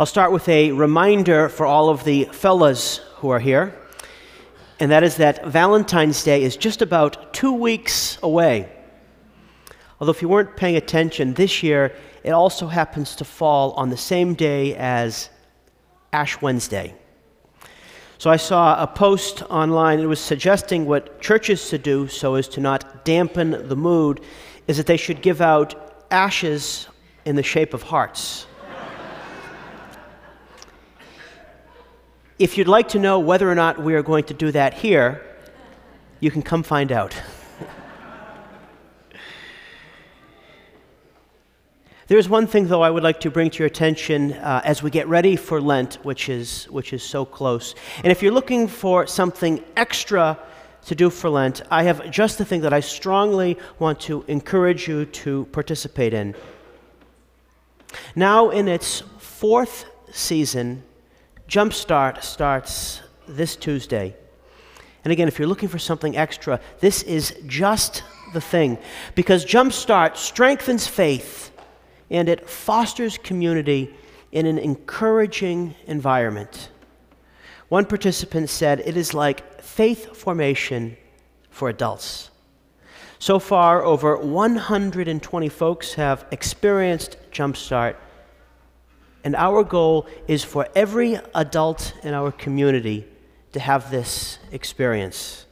I'll start with a reminder for all of the fellas who are here, and that is that Valentine's Day is just about two weeks away. Although, if you weren't paying attention, this year it also happens to fall on the same day as Ash Wednesday. So I saw a post online, it was suggesting what churches should do so as to not dampen the mood, is that they should give out ashes in the shape of hearts. If you'd like to know whether or not we are going to do that here, you can come find out. There's one thing, though, I would like to bring to your attention uh, as we get ready for Lent, which is, which is so close. And if you're looking for something extra to do for Lent, I have just the thing that I strongly want to encourage you to participate in. Now, in its fourth season, Jumpstart starts this Tuesday. And again, if you're looking for something extra, this is just the thing. Because Jumpstart strengthens faith and it fosters community in an encouraging environment. One participant said it is like faith formation for adults. So far, over 120 folks have experienced Jumpstart and our goal is for every adult in our community to have this experience.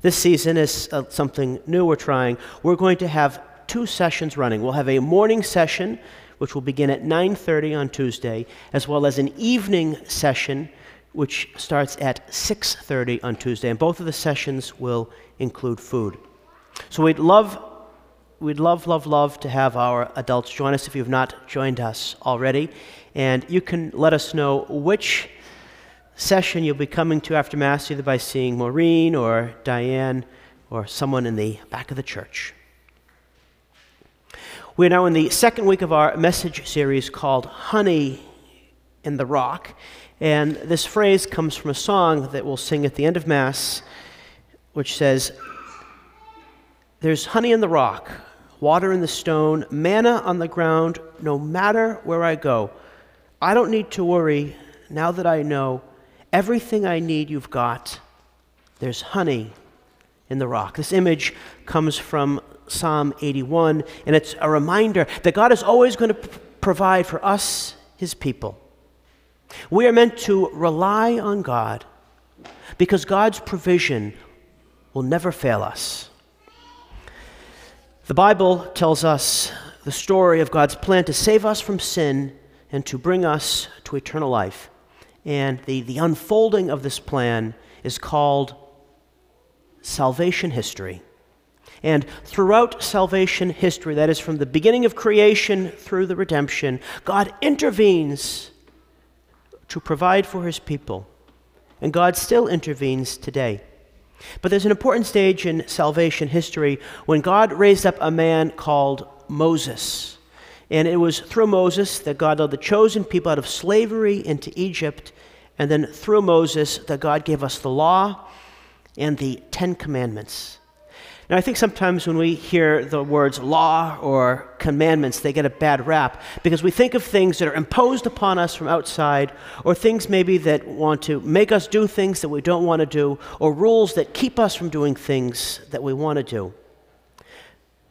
This season is uh, something new we're trying. We're going to have two sessions running. We'll have a morning session which will begin at 9:30 on Tuesday, as well as an evening session which starts at 6:30 on Tuesday, and both of the sessions will include food. So we'd love we'd love, love, love to have our adults join us if you've not joined us already. And you can let us know which session you'll be coming to after Mass, either by seeing Maureen or Diane or someone in the back of the church. We're now in the second week of our message series called Honey in the Rock. And this phrase comes from a song that we'll sing at the end of Mass, which says, There's honey in the rock, water in the stone, manna on the ground, no matter where I go. I don't need to worry now that I know everything I need you've got. There's honey in the rock. This image comes from Psalm 81, and it's a reminder that God is always going to provide for us, his people. We are meant to rely on God because God's provision will never fail us. The Bible tells us the story of God's plan to save us from sin and to bring us to eternal life. And the, the unfolding of this plan is called salvation history. And throughout salvation history, that is from the beginning of creation through the redemption, God intervenes to provide for his people. And God still intervenes today. But there's an important stage in salvation history when God raised up a man called Moses. And it was through Moses that God led the chosen people out of slavery into Egypt. And then through Moses that God gave us the law and the Ten Commandments. Now, I think sometimes when we hear the words law or commandments, they get a bad rap because we think of things that are imposed upon us from outside, or things maybe that want to make us do things that we don't want to do, or rules that keep us from doing things that we want to do.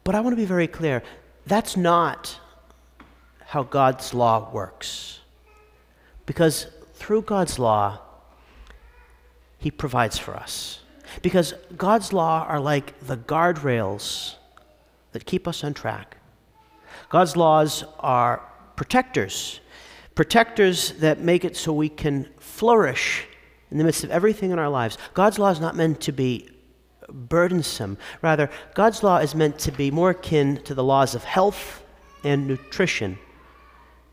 But I want to be very clear that's not how God's law works. Because through God's law, He provides for us. Because God's law are like the guardrails that keep us on track. God's laws are protectors, protectors that make it so we can flourish in the midst of everything in our lives. God's law is not meant to be burdensome. Rather, God's law is meant to be more akin to the laws of health and nutrition.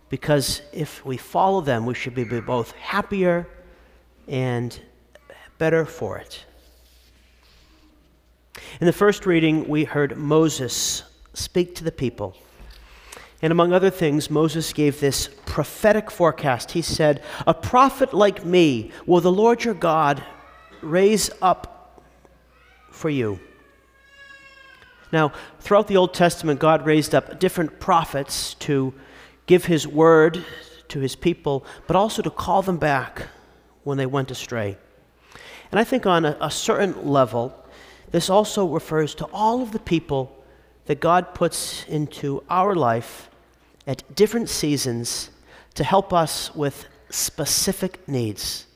Because if we follow them, we should be both happier and better for it. In the first reading, we heard Moses speak to the people. And among other things, Moses gave this prophetic forecast. He said, A prophet like me will the Lord your God raise up for you. Now, throughout the Old Testament, God raised up different prophets to give his word to his people, but also to call them back when they went astray. And I think on a, a certain level, this also refers to all of the people that God puts into our life at different seasons to help us with specific needs.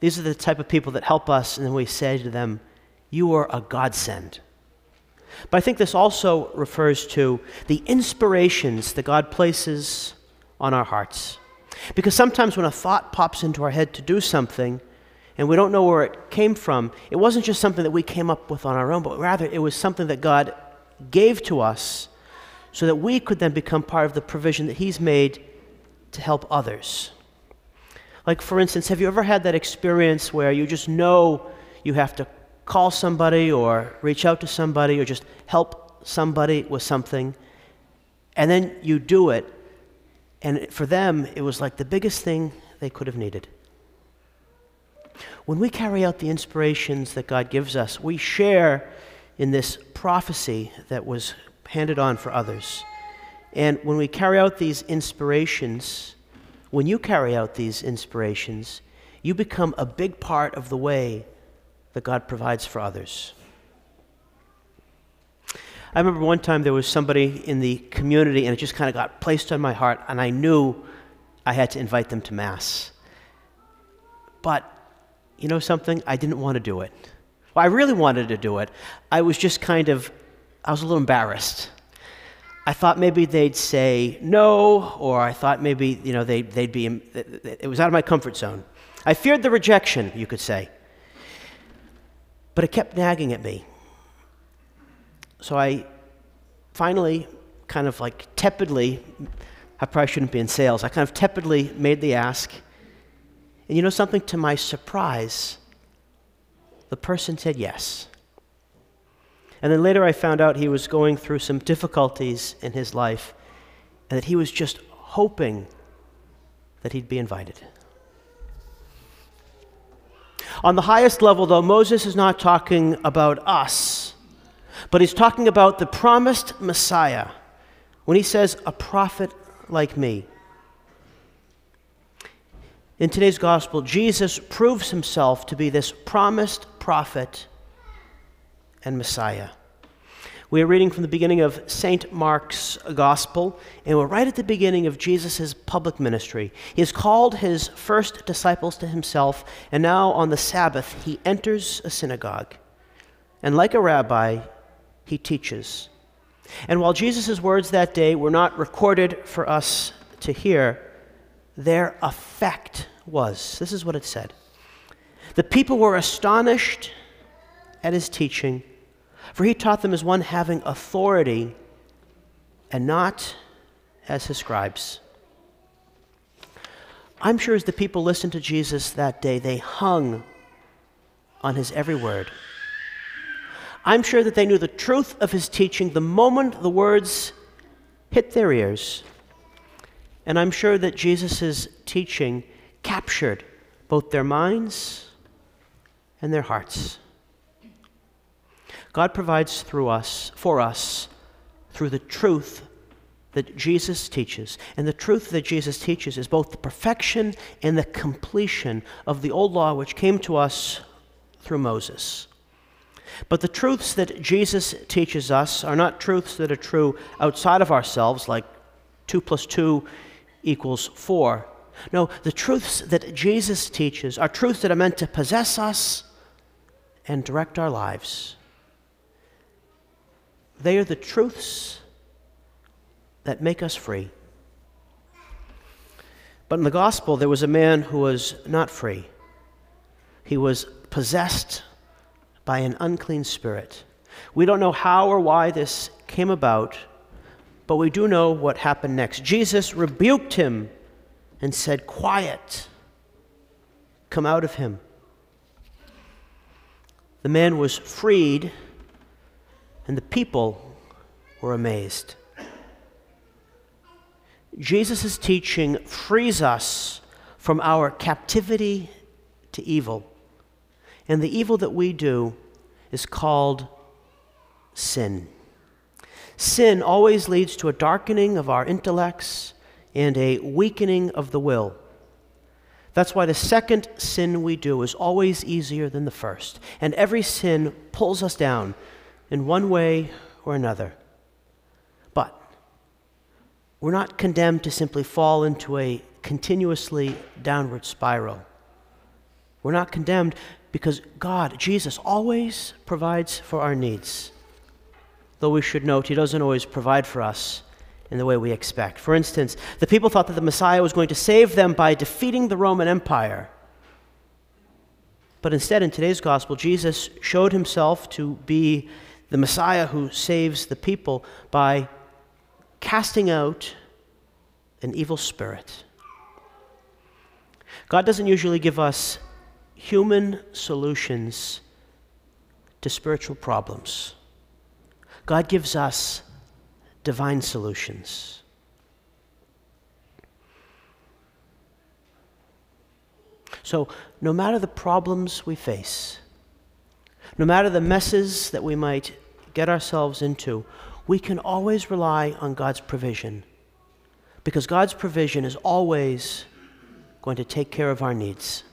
These are the type of people that help us, and then we say to them, You are a godsend. But I think this also refers to the inspirations that God places on our hearts. Because sometimes when a thought pops into our head to do something, and we don't know where it came from, it wasn't just something that we came up with on our own, but rather it was something that God gave to us so that we could then become part of the provision that He's made to help others. Like, for instance, have you ever had that experience where you just know you have to call somebody or reach out to somebody or just help somebody with something, and then you do it, and for them, it was like the biggest thing they could have needed? When we carry out the inspirations that God gives us, we share in this prophecy that was handed on for others. And when we carry out these inspirations, when you carry out these inspirations, you become a big part of the way that God provides for others. I remember one time there was somebody in the community, and it just kind of got placed on my heart, and I knew I had to invite them to Mass. But you know something? I didn't want to do it. Well, I really wanted to do it. I was just kind of, I was a little embarrassed. I thought maybe they'd say no, or I thought maybe, you know, they, they'd be, it was out of my comfort zone. I feared the rejection, you could say. But it kept nagging at me. So I finally, kind of like tepidly, I probably shouldn't be in sales, I kind of tepidly made the ask. And you know something? To my surprise, the person said yes. And then later I found out he was going through some difficulties in his life and that he was just hoping that he'd be invited. On the highest level, though, Moses is not talking about us, but he's talking about the promised Messiah when he says, a prophet like me. In today's gospel, Jesus proves himself to be this promised prophet and Messiah. We are reading from the beginning of St. Mark's Gospel, and we're right at the beginning of Jesus' public ministry. He has called his first disciples to himself, and now on the Sabbath, he enters a synagogue. And like a rabbi, he teaches. And while Jesus' words that day were not recorded for us to hear, their effect was this is what it said. The people were astonished at his teaching, for he taught them as one having authority and not as his scribes. I'm sure as the people listened to Jesus that day, they hung on his every word. I'm sure that they knew the truth of his teaching the moment the words hit their ears. And I'm sure that Jesus' teaching captured both their minds and their hearts. God provides through us, for us, through the truth that Jesus teaches. And the truth that Jesus teaches is both the perfection and the completion of the old law which came to us through Moses. But the truths that Jesus teaches us are not truths that are true outside of ourselves, like 2 plus 2 equals 4. No, the truths that Jesus teaches are truths that are meant to possess us and direct our lives. They are the truths that make us free. But in the gospel, there was a man who was not free. He was possessed by an unclean spirit. We don't know how or why this came about, but we do know what happened next. Jesus rebuked him and said, Quiet, come out of him. The man was freed and the people were amazed. Jesus' teaching frees us from our captivity to evil. And the evil that we do is called sin. Sin always leads to a darkening of our intellects, and a weakening of the will. That's why the second sin we do is always easier than the first. And every sin pulls us down in one way or another. But we're not condemned to simply fall into a continuously downward spiral. We're not condemned because God, Jesus, always provides for our needs. Though we should note, He doesn't always provide for us in the way we expect. For instance, the people thought that the Messiah was going to save them by defeating the Roman Empire. But instead, in today's gospel, Jesus showed himself to be the Messiah who saves the people by casting out an evil spirit. God doesn't usually give us human solutions to spiritual problems. God gives us divine solutions. So, no matter the problems we face, no matter the messes that we might get ourselves into, we can always rely on God's provision. Because God's provision is always going to take care of our needs.